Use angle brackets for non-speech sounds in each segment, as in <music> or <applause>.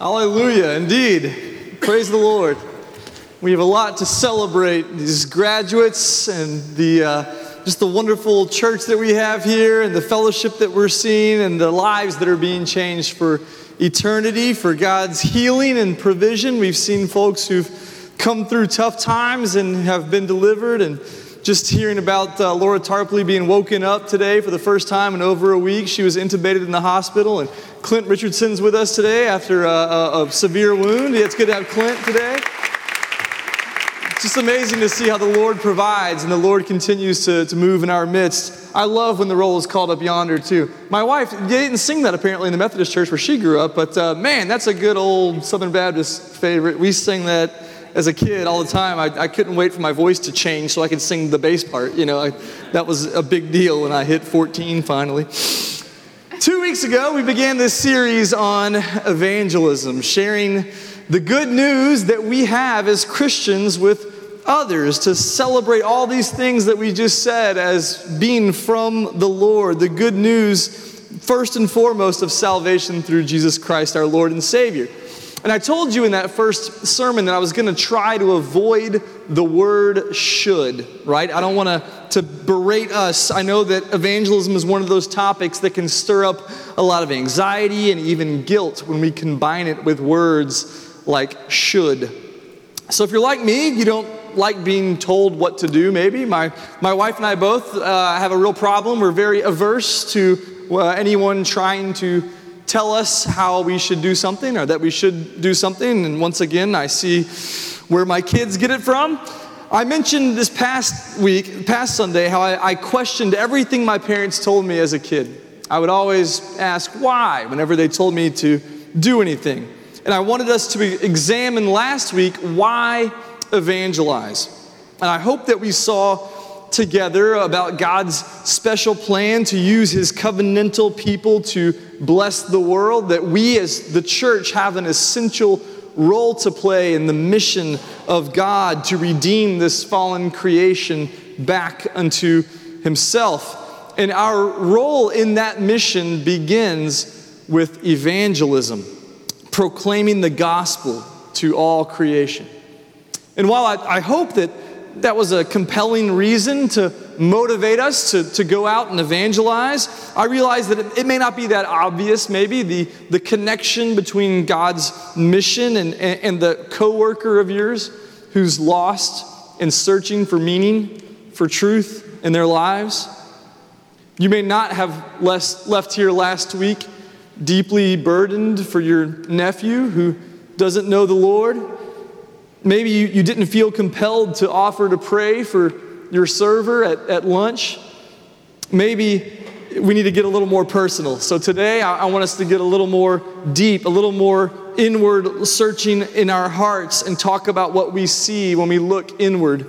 Hallelujah, indeed. Praise the Lord. We have a lot to celebrate these graduates and the uh, just the wonderful church that we have here and the fellowship that we're seeing and the lives that are being changed for eternity, for God's healing and provision. We've seen folks who've come through tough times and have been delivered and just hearing about uh, Laura Tarpley being woken up today for the first time in over a week. She was intubated in the hospital, and Clint Richardson's with us today after a, a, a severe wound. Yeah, it's good to have Clint today. It's just amazing to see how the Lord provides and the Lord continues to, to move in our midst. I love when the roll is called up yonder, too. My wife, they didn't sing that apparently in the Methodist church where she grew up, but uh, man, that's a good old Southern Baptist favorite. We sing that as a kid all the time. I, I couldn't wait for my voice to change so I could sing the bass part. You know, I, that was a big deal when I hit 14 finally. Two weeks ago, we began this series on evangelism, sharing the good news that we have as Christians with others to celebrate all these things that we just said as being from the Lord. The good news, first and foremost, of salvation through Jesus Christ, our Lord and Savior. And I told you in that first sermon that I was going to try to avoid the word should, right? I don't want to to berate us. I know that evangelism is one of those topics that can stir up a lot of anxiety and even guilt when we combine it with words like should. So if you're like me, you don't like being told what to do, maybe. My, my wife and I both uh, have a real problem. We're very averse to uh, anyone trying to tell us how we should do something or that we should do something. And once again, I see where my kids get it from. I mentioned this past week, past Sunday, how I, I, questioned everything my parents told me as a kid. I would always ask why whenever they told me to do anything. And I wanted us to examine last week why evangelize. And I hope that we saw together about God's special plan to use his covenantal people to bless the world, that we as the church have an essential role to play in the mission of God to redeem this fallen creation back unto himself. And our role in that mission begins with evangelism, proclaiming the gospel to all creation. And while I, I hope that that was a compelling reason to motivate us to, to go out and evangelize. I realize that it, it may not be that obvious, maybe, the, the connection between God's mission and, and, and the coworker of yours who's lost and searching for meaning, for truth in their lives. You may not have less, left here last week deeply burdened for your nephew who doesn't know the Lord Maybe you, you didn't feel compelled to offer to pray for your server at, at lunch. Maybe we need to get a little more personal. So today, I, I want us to get a little more deep, a little more inward searching in our hearts and talk about what we see when we look inward.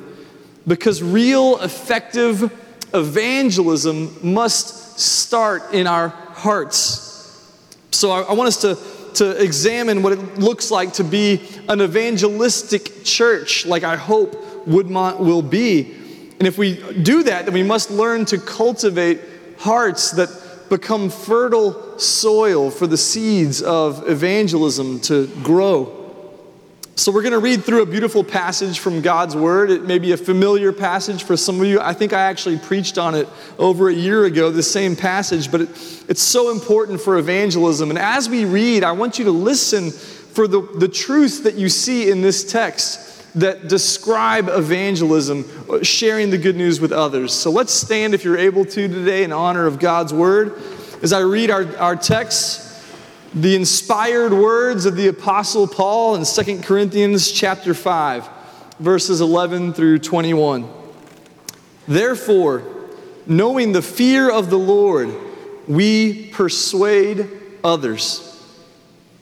Because real, effective evangelism must start in our hearts. So I, I want us to to examine what it looks like to be an evangelistic church, like I hope Woodmont will be. And if we do that, then we must learn to cultivate hearts that become fertile soil for the seeds of evangelism to grow. So, we're going to read through a beautiful passage from God's Word. It may be a familiar passage for some of you. I think I actually preached on it over a year ago, the same passage, but it, it's so important for evangelism. And as we read, I want you to listen for the, the truths that you see in this text that describe evangelism, uh, sharing the good news with others. So, let's stand if you're able to today in honor of God's Word. As I read our, our text, the inspired words of the apostle Paul in 2 Corinthians chapter 5 verses 11 through 21. Therefore, knowing the fear of the Lord, we persuade others.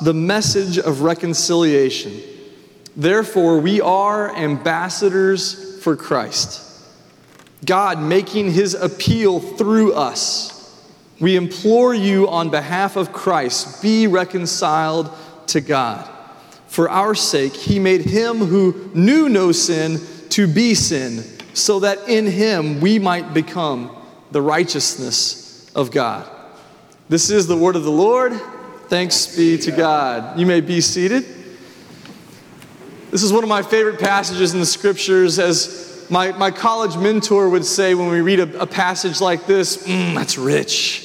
the message of reconciliation. Therefore, we are ambassadors for Christ. God making his appeal through us. We implore you on behalf of Christ, be reconciled to God. For our sake, he made him who knew no sin to be sin, so that in him we might become the righteousness of God. This is the word of the Lord. Thanks be to God. You may be seated. This is one of my favorite passages in the scriptures as my, my college mentor would say when we read a, a passage like this, mm, that's rich.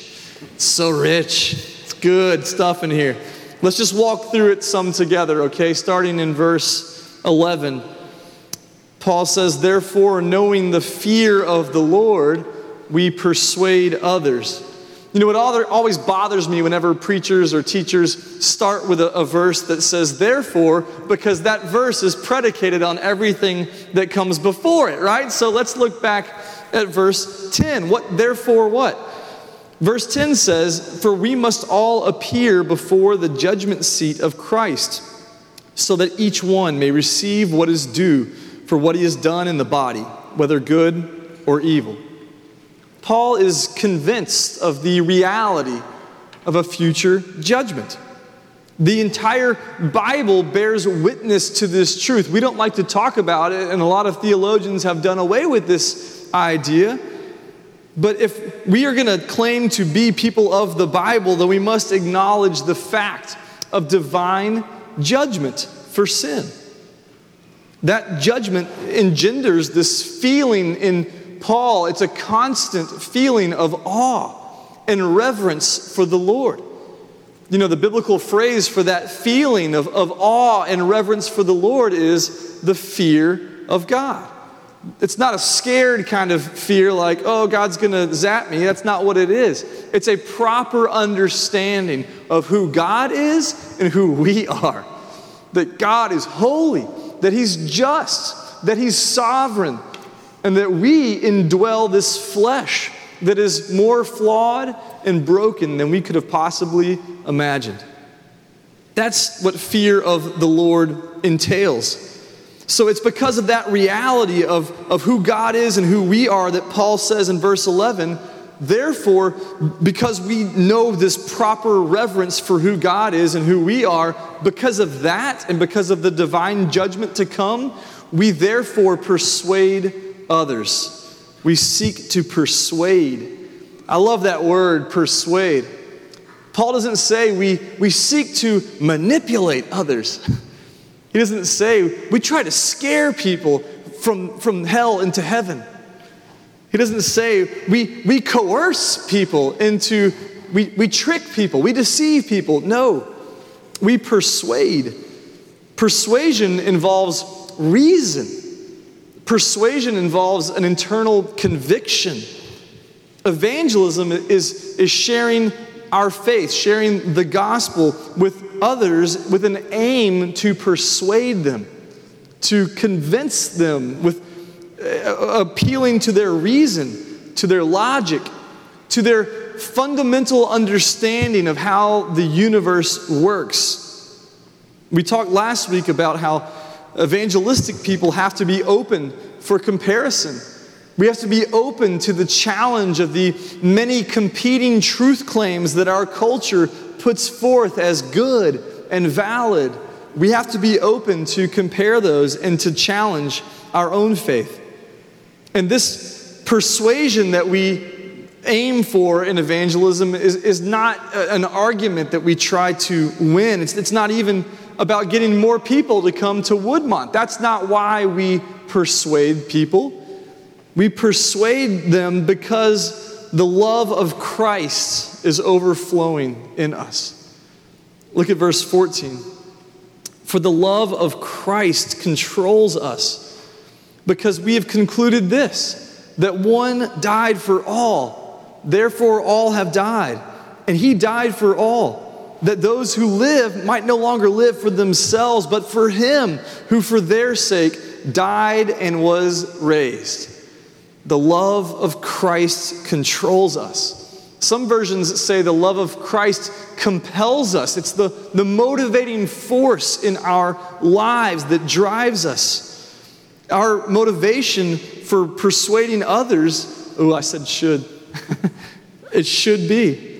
It's so rich. It's good stuff in here. Let's just walk through it some together, okay? Starting in verse 11. Paul says, Therefore, knowing the fear of the Lord, we persuade others. You know, what always bothers me whenever preachers or teachers start with a, a, verse that says, therefore, because that verse is predicated on everything that comes before it, right? So let's look back at verse 10. What, therefore, what? Verse 10 says, For we must all appear before the judgment seat of Christ, so that each one may receive what is due for what he has done in the body, whether good or evil. Paul is convinced of the reality of a future judgment. The entire Bible bears witness to this truth. We don't like to talk about it, and a lot of theologians have done away with this idea. But if we are going to claim to be people of the Bible, then we must acknowledge the fact of divine judgment for sin. That judgment engenders this feeling in Paul, it's a constant feeling of awe and reverence for the Lord. You know, the biblical phrase for that feeling of, of awe and reverence for the Lord is the fear of God. It's not a scared kind of fear like, oh, God's going to zap me. That's not what it is. It's a proper understanding of who God is and who we are. That God is holy, that He's just, that He's sovereign, and that we indwell this flesh that is more flawed and broken than we could have possibly imagined. That's what fear of the Lord entails. So it's because of that reality of, of who God is and who we are that Paul says in verse 11, therefore, because we know this proper reverence for who God is and who we are, because of that and because of the divine judgment to come, we therefore persuade others. We seek to persuade. I love that word, persuade. Paul doesn't say we, we seek to manipulate others. He doesn't say we try to scare people from, from hell into heaven. He doesn't say we, we coerce people into, we, we trick people, we deceive people. No, we persuade. Persuasion involves reason. Persuasion involves an internal conviction. Evangelism is, is sharing our faith, sharing the gospel with others with an aim to persuade them, to convince them, with uh, appealing to their reason, to their logic, to their fundamental understanding of how the universe works. We talked last week about how Evangelistic people have to be open for comparison. We have to be open to the challenge of the many competing truth claims that our culture puts forth as good and valid we have to be open to compare those and to challenge our own faith. And this persuasion that we aim for in evangelism is, is not an argument that we try to win. It's, it's not even about getting more people to come to Woodmont. That's not why we persuade people. We persuade them because the love of Christ is overflowing in us. Look at verse 14. For the love of Christ controls us because we have concluded this that one died for all, therefore all have died. And he died for all, that those who live might no longer live for themselves, but for him who for their sake died and was raised. The love of Christ controls us. Some versions say the love of Christ compels us. It's the, the motivating force in our lives that drives us. Our motivation for persuading others, oh, I said should. <laughs> it should be.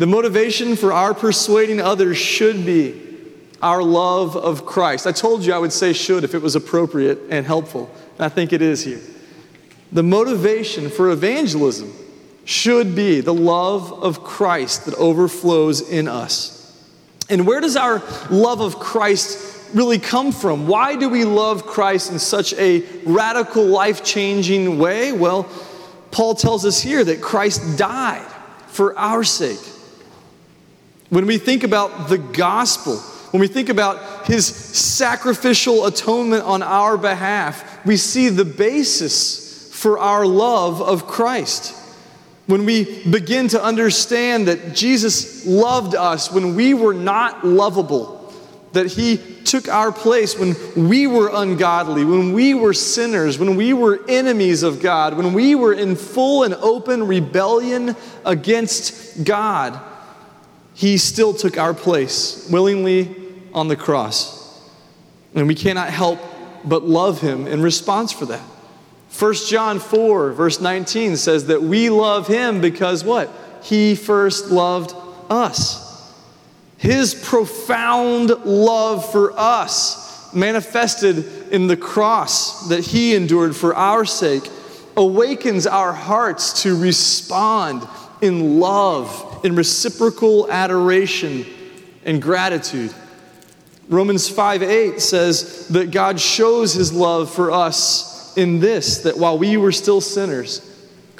The motivation for our persuading others should be our love of Christ. I told you I would say should if it was appropriate and helpful. And I think it is here. The motivation for evangelism should be the love of Christ that overflows in us. And where does our love of Christ really come from? Why do we love Christ in such a radical, life changing way? Well, Paul tells us here that Christ died for our sake. When we think about the gospel, when we think about his sacrificial atonement on our behalf, we see the basis for our love of Christ. When we begin to understand that Jesus loved us when we were not lovable, that he took our place when we were ungodly, when we were sinners, when we were enemies of God, when we were in full and open rebellion against God. He still took our place willingly on the cross. And we cannot help but love him in response for that. 1 John 4, verse 19 says that we love him because what? He first loved us. His profound love for us, manifested in the cross that He endured for our sake, awakens our hearts to respond in love, in reciprocal adoration and gratitude. Romans 5 8 says that God shows His love for us in this that while we were still sinners,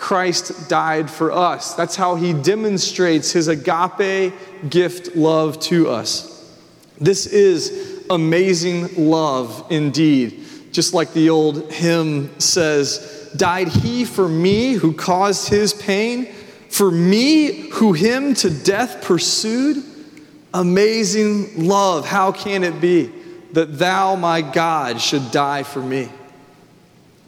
Christ died for us. That's how he demonstrates his agape gift love to us. This is amazing love indeed. Just like the old hymn says, Died he for me who caused his pain? For me who him to death pursued? Amazing love. How can it be that thou, my God, should die for me?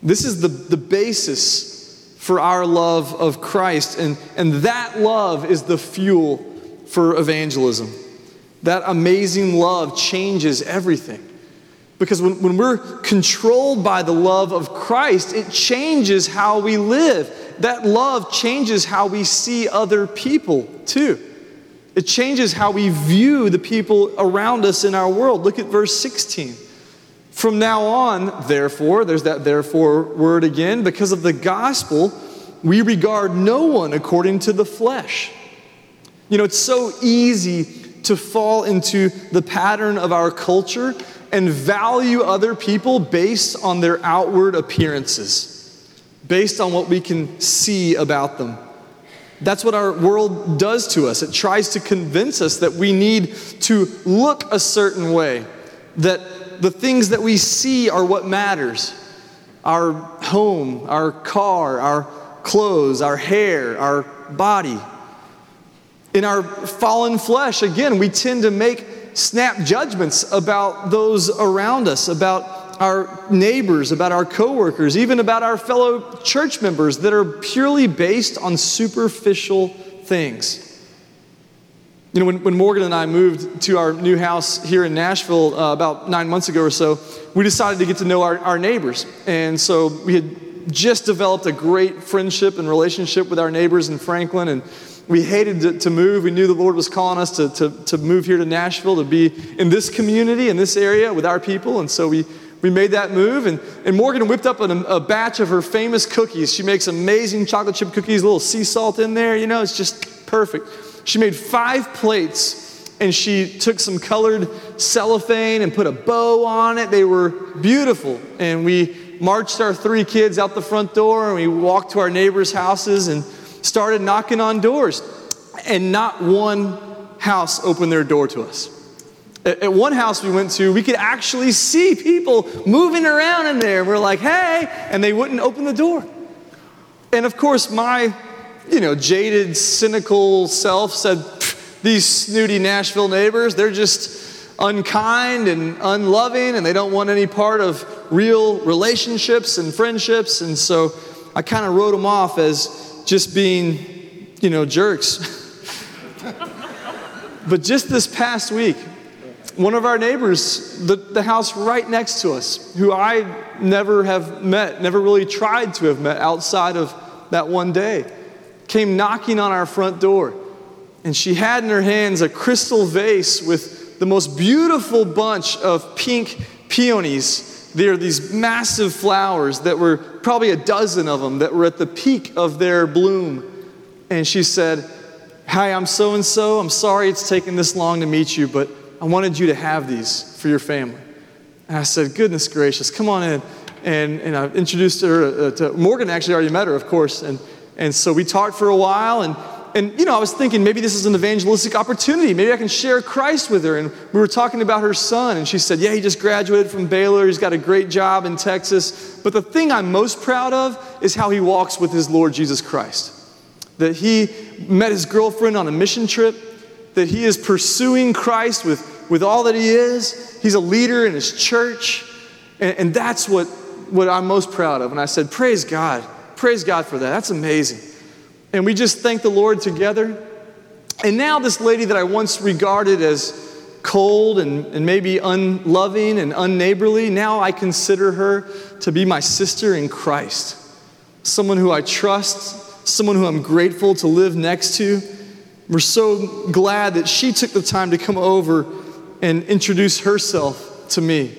This is the, the basis for our love of Christ. And, and that love is the fuel for evangelism. That amazing love changes everything. Because when, when we're controlled by the love of Christ, it changes how we live. That love changes how we see other people, too. It changes how we view the people around us in our world. Look at verse 16. From now on, therefore, there's that therefore word again, because of the gospel, we regard no one according to the flesh. You know, it's so easy to fall into the pattern of our culture and value other people based on their outward appearances, based on what we can see about them. That's what our world does to us. It tries to convince us that we need to look a certain way, that the things that we see are what matters our home, our car, our clothes, our hair, our body. In our fallen flesh, again, we tend to make snap judgments about those around us, about our neighbors, about our coworkers, even about our fellow church members that are purely based on superficial things. You know, when, when Morgan and I moved to our new house here in Nashville uh, about nine months ago or so, we decided to get to know our, our neighbors. And so we had just developed a great friendship and relationship with our neighbors in Franklin. And we hated to, to move. We knew the Lord was calling us to, to, to move here to Nashville to be in this community, in this area with our people. And so we, we made that move. And, and Morgan whipped up a, a batch of her famous cookies. She makes amazing chocolate chip cookies, a little sea salt in there. You know, it's just perfect. She made five plates and she took some colored cellophane and put a bow on it. They were beautiful. And we marched our three kids out the front door and we walked to our neighbors' houses and started knocking on doors. And not one house opened their door to us. At one house we went to, we could actually see people moving around in there. We're like, hey, and they wouldn't open the door. And of course, my, you know, jaded, cynical self said, these snooty Nashville neighbors, they're just unkind and unloving, and they don't want any part of real relationships and friendships. And so I kind of wrote them off as just being, you know, jerks. <laughs> but just this past week, one of our neighbors, the, the house right next to us, who I never have met, never really tried to have met outside of that one day, came knocking on our front door. And she had in her hands a crystal vase with the most beautiful bunch of pink peonies. They are these massive flowers that were probably a dozen of them that were at the peak of their bloom. And she said, Hi, I'm so and so. I'm sorry it's taken this long to meet you, but I wanted you to have these for your family. And I said, Goodness gracious, come on in. And, and I introduced her uh, to Morgan, actually, already met her, of course. And, and so we talked for a while. And, and, you know, I was thinking maybe this is an evangelistic opportunity. Maybe I can share Christ with her. And we were talking about her son. And she said, Yeah, he just graduated from Baylor. He's got a great job in Texas. But the thing I'm most proud of is how he walks with his Lord Jesus Christ. That he met his girlfriend on a mission trip, that he is pursuing Christ with with all that he is. He's a leader in his church. And, and that's what, what I'm most proud of. And I said, Praise God. Praise God for that. That's amazing. And we just thank the Lord together. And now, this lady that I once regarded as cold and, and maybe unloving and unneighborly, now I consider her to be my sister in Christ. Someone who I trust, someone who I'm grateful to live next to. We're so glad that she took the time to come over and introduce herself to me.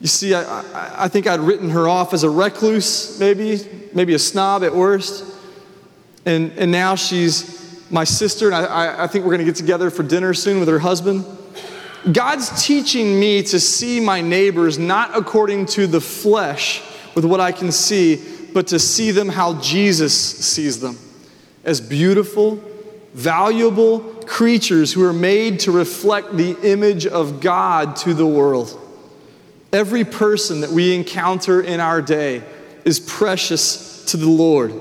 You see, I, I, I, think I'd written her off as a recluse, maybe, maybe a snob at worst. And, and now she's my sister, and I, I think we're going to get together for dinner soon with her husband. God's teaching me to see my neighbors not according to the flesh with what I can see, but to see them how Jesus sees them as beautiful, valuable creatures who are made to reflect the image of God to the world. Every person that we encounter in our day is precious to the Lord.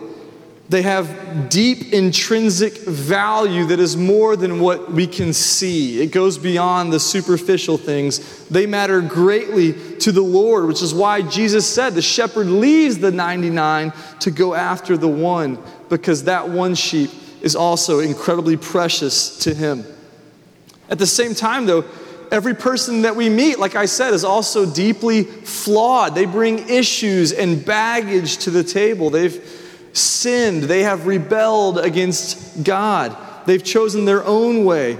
They have deep intrinsic value that is more than what we can see. It goes beyond the superficial things. They matter greatly to the Lord, which is why Jesus said the shepherd leaves the 99 to go after the one, because that one sheep is also incredibly precious to Him. At the same time, though, every person that we meet, like I said, is also deeply flawed. They bring issues and baggage to the table. They've sinned, they have rebelled against God, they've chosen their own way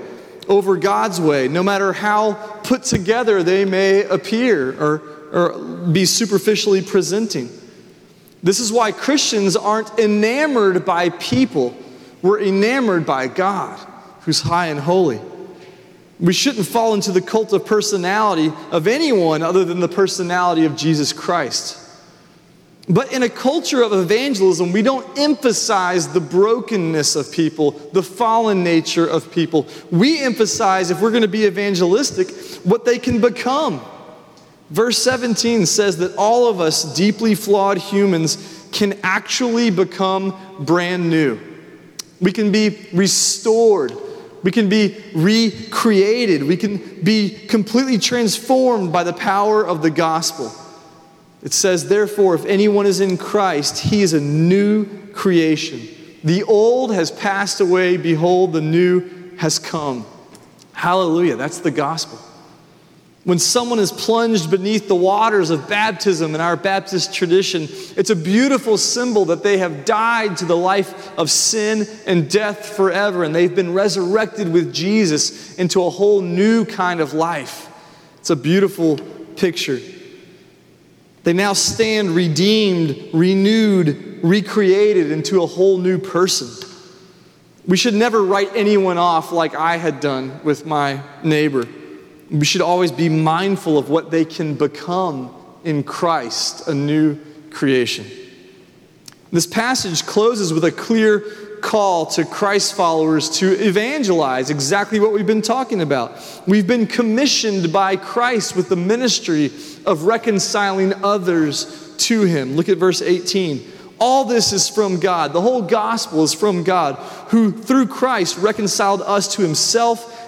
over God's way, no matter how put together they may appear or, or be superficially presenting. This is why Christians aren't enamored by people we're enamored by God, who's high and holy. We shouldn't fall into the cult of personality of anyone other than the personality of Jesus Christ. But in a culture of evangelism, we don't emphasize the brokenness of people, the fallen nature of people. We emphasize, if we're going to be evangelistic, what they can become. Verse 17 says that all of us, deeply flawed humans, can actually become brand new. We can be restored. We can be recreated. We can be completely transformed by the power of the gospel. It says, therefore, if anyone is in Christ, he is a new creation. The old has passed away. Behold, the new has come. Hallelujah. That's the gospel. When someone is plunged beneath the waters of baptism in our Baptist tradition, it's a beautiful symbol that they have died to the life of sin and death forever, and they've been resurrected with Jesus into a whole new kind of life. It's a beautiful picture. They now stand redeemed, renewed, recreated into a whole new person. We should never write anyone off like I had done with my neighbor. We should always be mindful of what they can become in Christ, a new creation. This passage closes with a clear call to Christ followers to evangelize exactly what we've been talking about. We've been commissioned by Christ with the ministry of reconciling others to Him. Look at verse 18. All this is from God. The whole gospel is from God, who through Christ reconciled us to Himself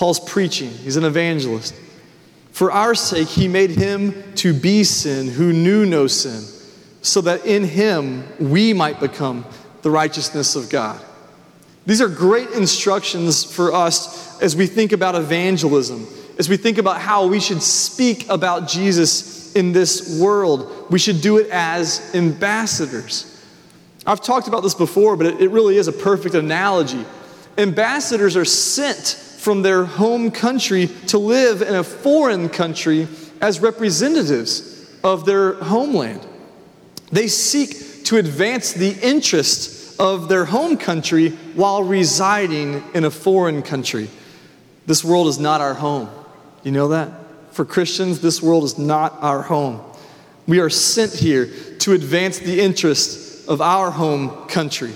Paul's preaching, he's an evangelist. For our sake, he made him to be sin who knew no sin, so that in him we might become the righteousness of God. These are great instructions for us as we think about evangelism, as we think about how we should speak about Jesus in this world. We should do it as ambassadors. I've talked about this before, but it, really is a perfect analogy. Ambassadors are sent from their home country to live in a foreign country as representatives of their homeland. They seek to advance the interests of their home country while residing in a foreign country. This world is not our home. You know that? For Christians, this world is not our home. We are sent here to advance the interests of our home country.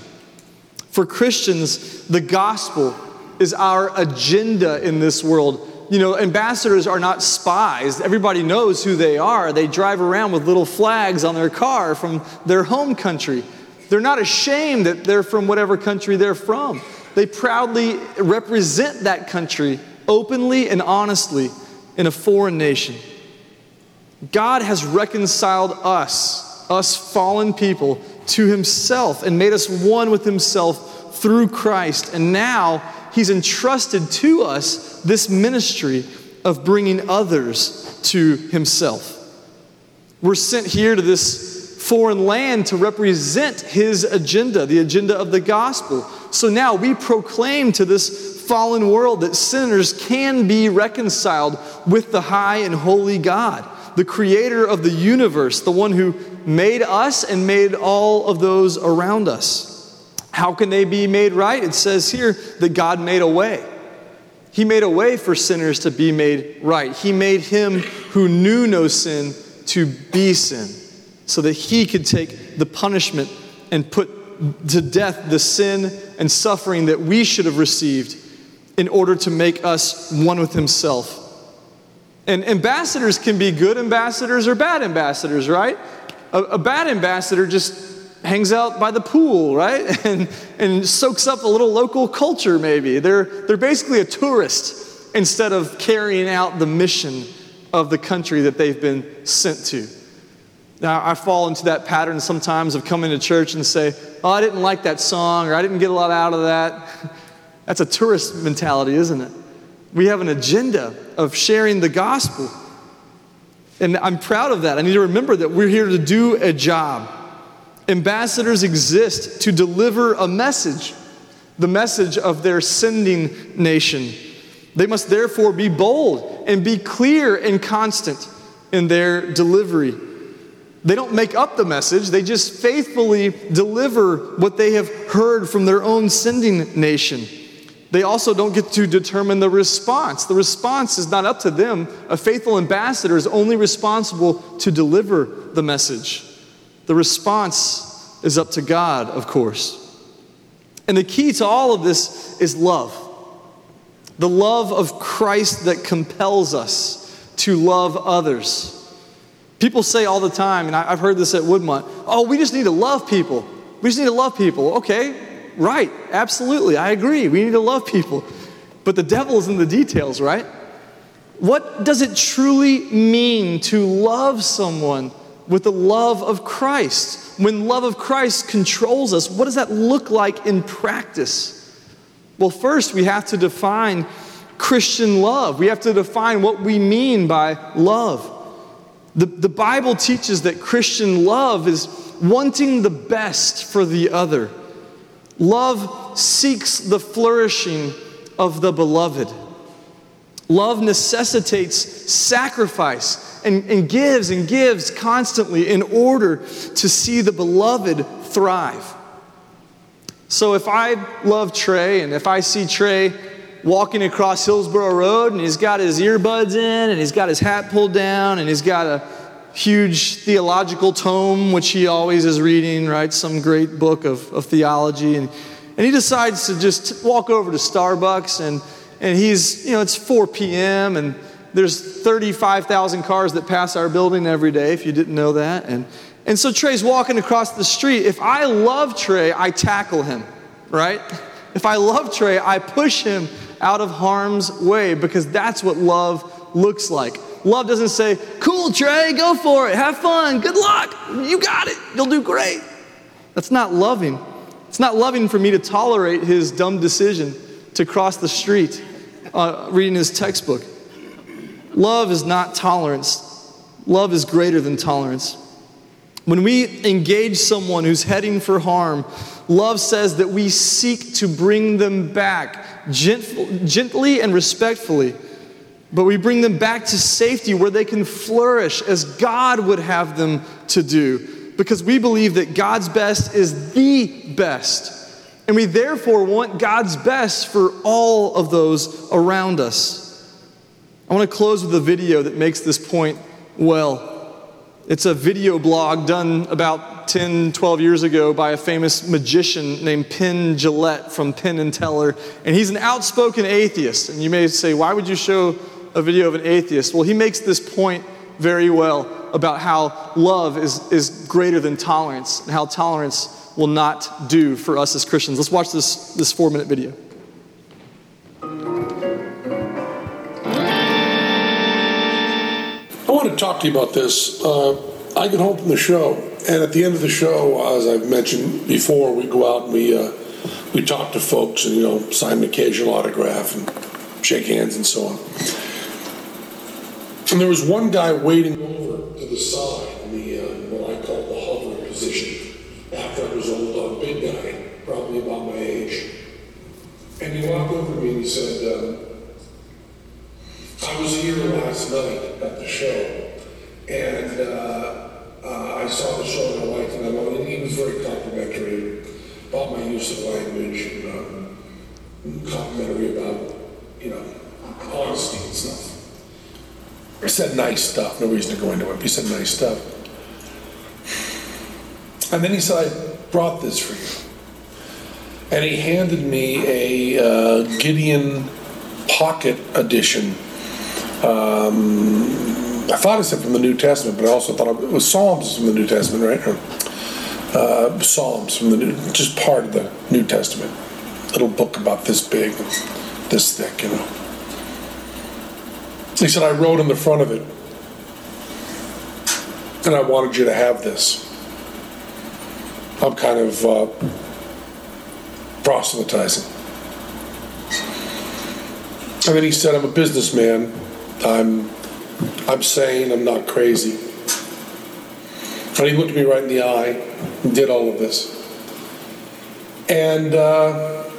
For Christians, the gospel is our agenda in this world. You know, ambassadors are not spies. Everybody knows who they are. They drive around with little flags on their car from their home country. They're not ashamed that they're from whatever country they're from. They proudly represent that country openly and honestly in a foreign nation. God has reconciled us, us fallen people, to Himself and made us one with Himself through Christ. And now He's entrusted to us this ministry of bringing others to Himself. We're sent here to this foreign land to represent His agenda, the agenda of the gospel. So now we proclaim to this fallen world that sinners can be reconciled with the high and holy God, the creator of the universe, the one who made us and made all of those around us. How can they be made right? It says here that God made a way. He made a way for sinners to be made right. He made him who knew no sin to be sin so that he could take the punishment and put to death the sin and suffering that we should have received in order to make us one with himself. And ambassadors can be good ambassadors or bad ambassadors, right? A, a bad ambassador just hangs out by the pool, right? <laughs> And, and soaks up a little local culture, maybe. They're, they're basically a tourist instead of carrying out the mission of the country that they've been sent to. Now, I fall into that pattern sometimes of coming to church and say, Oh, I didn't like that song, or I didn't get a lot out of that. <laughs> That's a tourist mentality, isn't it? We have an agenda of sharing the gospel. And I'm proud of that. I need to remember that we're here to do a job. Ambassadors exist to deliver a message, the message of their sending nation. They must therefore be bold and be clear and constant in their delivery. They don't make up the message, they just faithfully deliver what they have heard from their own sending nation. They also don't get to determine the response. The response is not up to them. A faithful ambassador is only responsible to deliver the message. The response is up to God, of course. And the key to all of this is love the love of Christ that compels us, to love others. People say all the time, and I've heard this at Woodmont oh, we just need to love people. We just need to love people. Okay, right, absolutely, I agree. We need to love people. But the devil is in the details, right? What does it truly mean to love someone with the love of Christ? When love of Christ controls us, what does that look like in practice? Well, first, we have to define Christian love. We have to define what we mean by love. The, the Bible teaches that Christian love is wanting the best for the other. Love seeks the flourishing of the beloved. Love necessitates sacrifice and, and gives and gives constantly in order to see the beloved thrive. So if I love Trey and if I see Trey walking across Hillsboro Road and he's got his earbuds in and he's got his hat pulled down and he's got a huge theological tome, which he always is reading, right? Some great book of, of theology. And, and he decides to just walk over to Starbucks and, and he's, you know, it's 4 p.m. and there's 35,000 cars that pass our building every day, if you didn't know that. And, and so Trey's walking across the street. If I love Trey, I tackle him, right? If I love Trey, I push him out of harm's way because that's what love looks like. Love doesn't say, cool, Trey, go for it, have fun, good luck, you got it, you'll do great. That's not loving. It's not loving for me to tolerate his dumb decision to cross the street uh, reading his textbook. Love is not tolerance, love is greater than tolerance. When we engage someone who's heading for harm, love says that we seek to bring them back gently and respectfully but we bring them back to safety where they can flourish as God would have them to do. Because we believe that God's best is the best. And we therefore want God's best for all of those around us. I want to close with a video that makes this point well. It's a video blog done about 10, 12 years ago by a famous magician named Penn Jillette from Penn and Teller. And he's an outspoken atheist. And you may say, why would you show a video of an atheist. Well, he makes this point very well about how love is, is greater than tolerance and how tolerance will not do for us as Christians. Let's watch this, this four minute video. I want to talk to you about this. Uh, I get home from the show, and at the end of the show, as I've mentioned before, we go out and we uh, we talk to folks and you know sign an occasional autograph and shake hands and so on. And there was one guy waiting over to the side in the uh, what I call the hovering position. After I was old, a big guy, probably about my age. And he walked over to me and he said, um, I was here last night at the show, and uh, uh, I saw the show and I liked it. And he was very complimentary about my use of language and um, complimentary about, you know, honesty and stuff. He said nice stuff. No reason to go into it. He said nice stuff. And then he said, I brought this for you. And he handed me a uh, Gideon Pocket Edition. Um, I thought it said from the New Testament, but I also thought it was Psalms from the New Testament, right? Or, uh, Psalms from the New, just part of the New Testament. Little book about this big, this thick, you know. He said, I wrote in the front of it, and I wanted you to have this. I'm kind of uh, proselytizing. And then he said, I'm a businessman. I'm, I'm sane. I'm not crazy. And he looked me right in the eye and did all of this. And uh,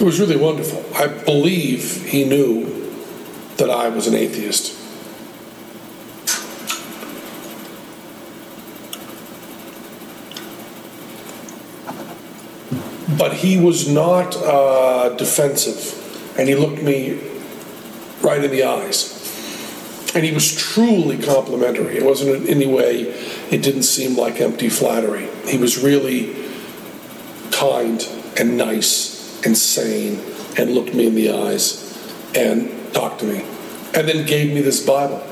it was really wonderful. I believe he knew that I was an atheist. But he was not uh, defensive, and he looked me right in the eyes. And he was truly complimentary. It wasn't in any way, it didn't seem like empty flattery. He was really kind and nice and sane and looked me in the eyes and talked to me. and then gave me this Bible.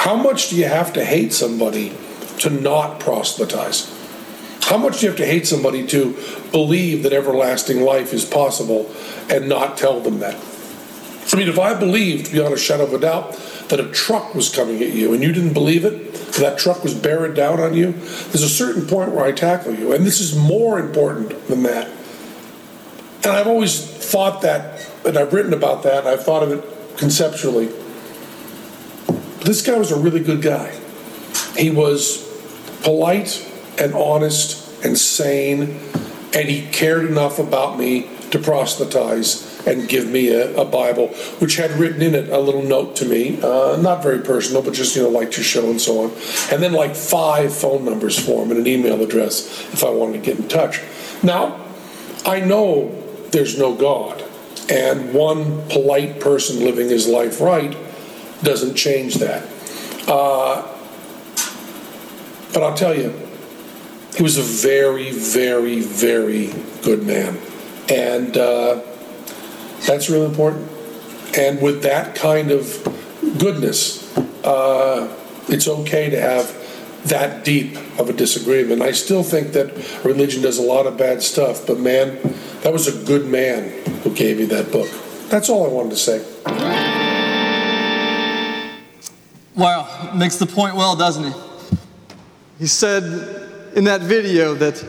how much do you have to hate somebody to not proselytize? How much do you have to hate somebody to believe that everlasting life is possible and not tell them that? I mean, if I believed beyond a shadow of a doubt that a truck was coming at you and you didn't believe it, that truck was bearing down on you, there's a certain point where I tackle you. And this is more important than that. And I've always thought that, and I've written about that, I've thought of it conceptually. This guy was a really good guy. He was polite and honest and sane, and he cared enough about me to proselytize and give me a, a Bible, which had written in it a little note to me, uh, not very personal, but just, you know, like your show and so on. And then like five phone numbers for him and an email address if I wanted to get in touch. Now, I know there's no God, and one polite person living his life right doesn't change that. Uh, but I'll tell you, he was a very, very, very good man. And uh, that's really important. And with that kind of goodness, uh, it's okay to have that deep of a disagreement. I still think that religion does a lot of bad stuff, but man, that was a good man who gave you that book. That's all I wanted to say. Wow, makes the point well, doesn't he? He said in that video that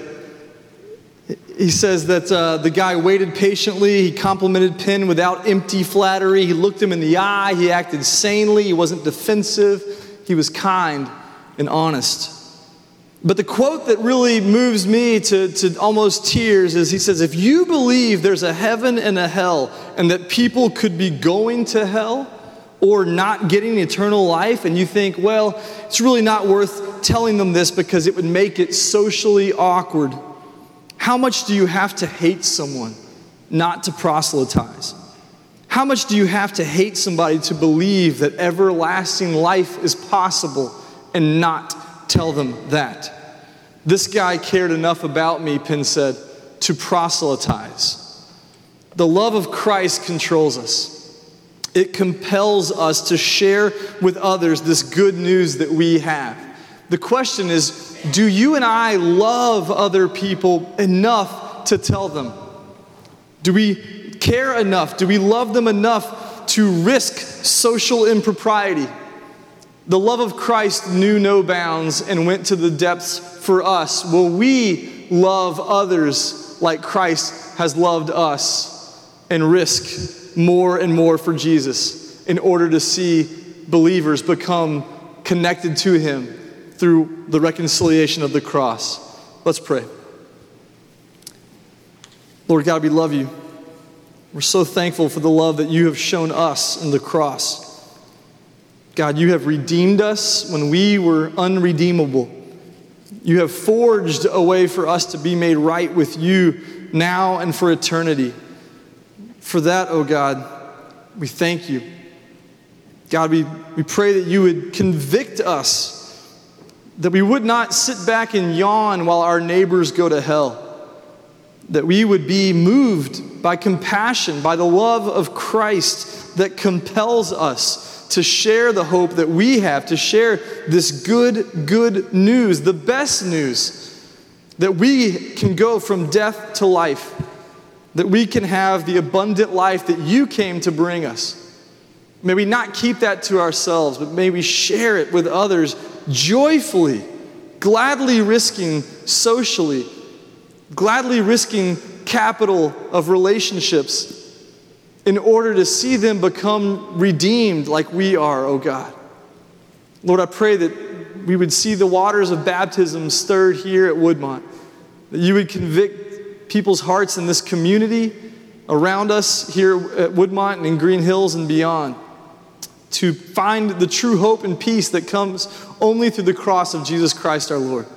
he says that uh, the guy waited patiently. He complimented Penn without empty flattery. He looked him in the eye. He acted sanely. He wasn't defensive. He was kind and honest. But the quote that really moves me to, to almost tears is he says, If you believe there's a heaven and a hell, and that people could be going to hell or not getting eternal life, and you think, well, it's really not worth telling them this because it would make it socially awkward how much do you have to hate someone not to proselytize? How much do you have to hate somebody to believe that everlasting life is possible and not tell them that? This guy cared enough about me, Penn said, to proselytize. The love of Christ controls us. It compels us to share with others this good news that we have. The question is do you and I love other people enough to tell them? Do we care enough? Do we love them enough to risk social impropriety? The love of Christ knew no bounds and went to the depths for us. Will we love others like Christ has loved us and risk more and more for Jesus in order to see believers become connected to Him through the reconciliation of the cross. Let's pray. Lord God, we love you. We're so thankful for the love that you have shown us in the cross. God, you have redeemed us when we were unredeemable. You have forged a way for us to be made right with you now and for eternity. For that, oh God, we thank you. God, we, we pray that you would convict us that we would not sit back and yawn while our neighbors go to hell. That we would be moved by compassion, by the love of Christ that compels us to share the hope that we have, to share this good, good news, the best news, that we can go from death to life, that we can have the abundant life that you came to bring us. May we not keep that to ourselves, but may we share it with others joyfully, gladly risking socially, gladly risking capital of relationships in order to see them become redeemed like we are, oh God. Lord, I pray that we would see the waters of baptism stirred here at Woodmont, that you would convict people's hearts in this community around us here at Woodmont and in Green Hills and beyond. to find the true hope and peace that comes only through the cross of Jesus Christ our Lord.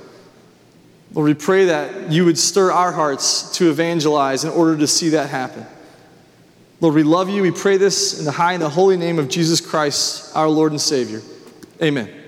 Lord, we pray that you would stir our hearts to evangelize in order to see that happen. Lord, we love you. We pray this in the high and the holy name of Jesus Christ, our Lord and Savior. Amen.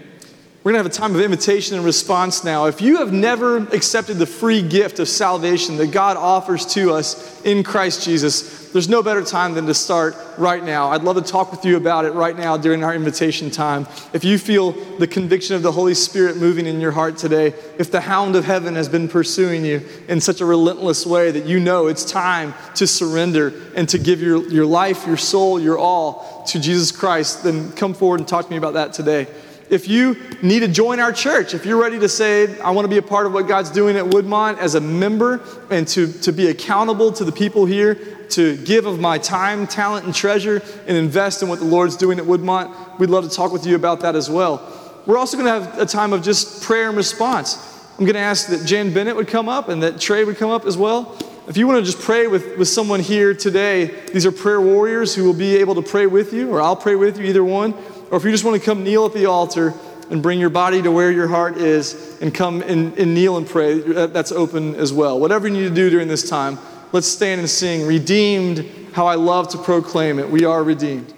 We're going to have a time of invitation and response now. If you have never accepted the free gift of salvation that God offers to us in Christ Jesus, there's no better time than to start right now. I'd love to talk with you about it right now during our invitation time. If you feel the conviction of the Holy Spirit moving in your heart today, if the hound of heaven has been pursuing you in such a relentless way that you know it's time to surrender and to give your, your life, your soul, your all to Jesus Christ, then come forward and talk to me about that today. If you need to join our church, if you're ready to say, I want to be a part of what God's doing at Woodmont as a member and to, to be accountable to the people here, to give of my time, talent, and treasure and invest in what the Lord's doing at Woodmont, we'd love to talk with you about that as well. We're also going to have a time of just prayer and response. I'm going to ask that Jan Bennett would come up and that Trey would come up as well. If you want to just pray with, with someone here today, these are prayer warriors who will be able to pray with you, or I'll pray with you, either one or if you just want to come kneel at the altar and bring your body to where your heart is and come and, and kneel and pray, that's open as well. Whatever you need to do during this time, let's stand and sing, Redeemed, how I love to proclaim it. We are redeemed.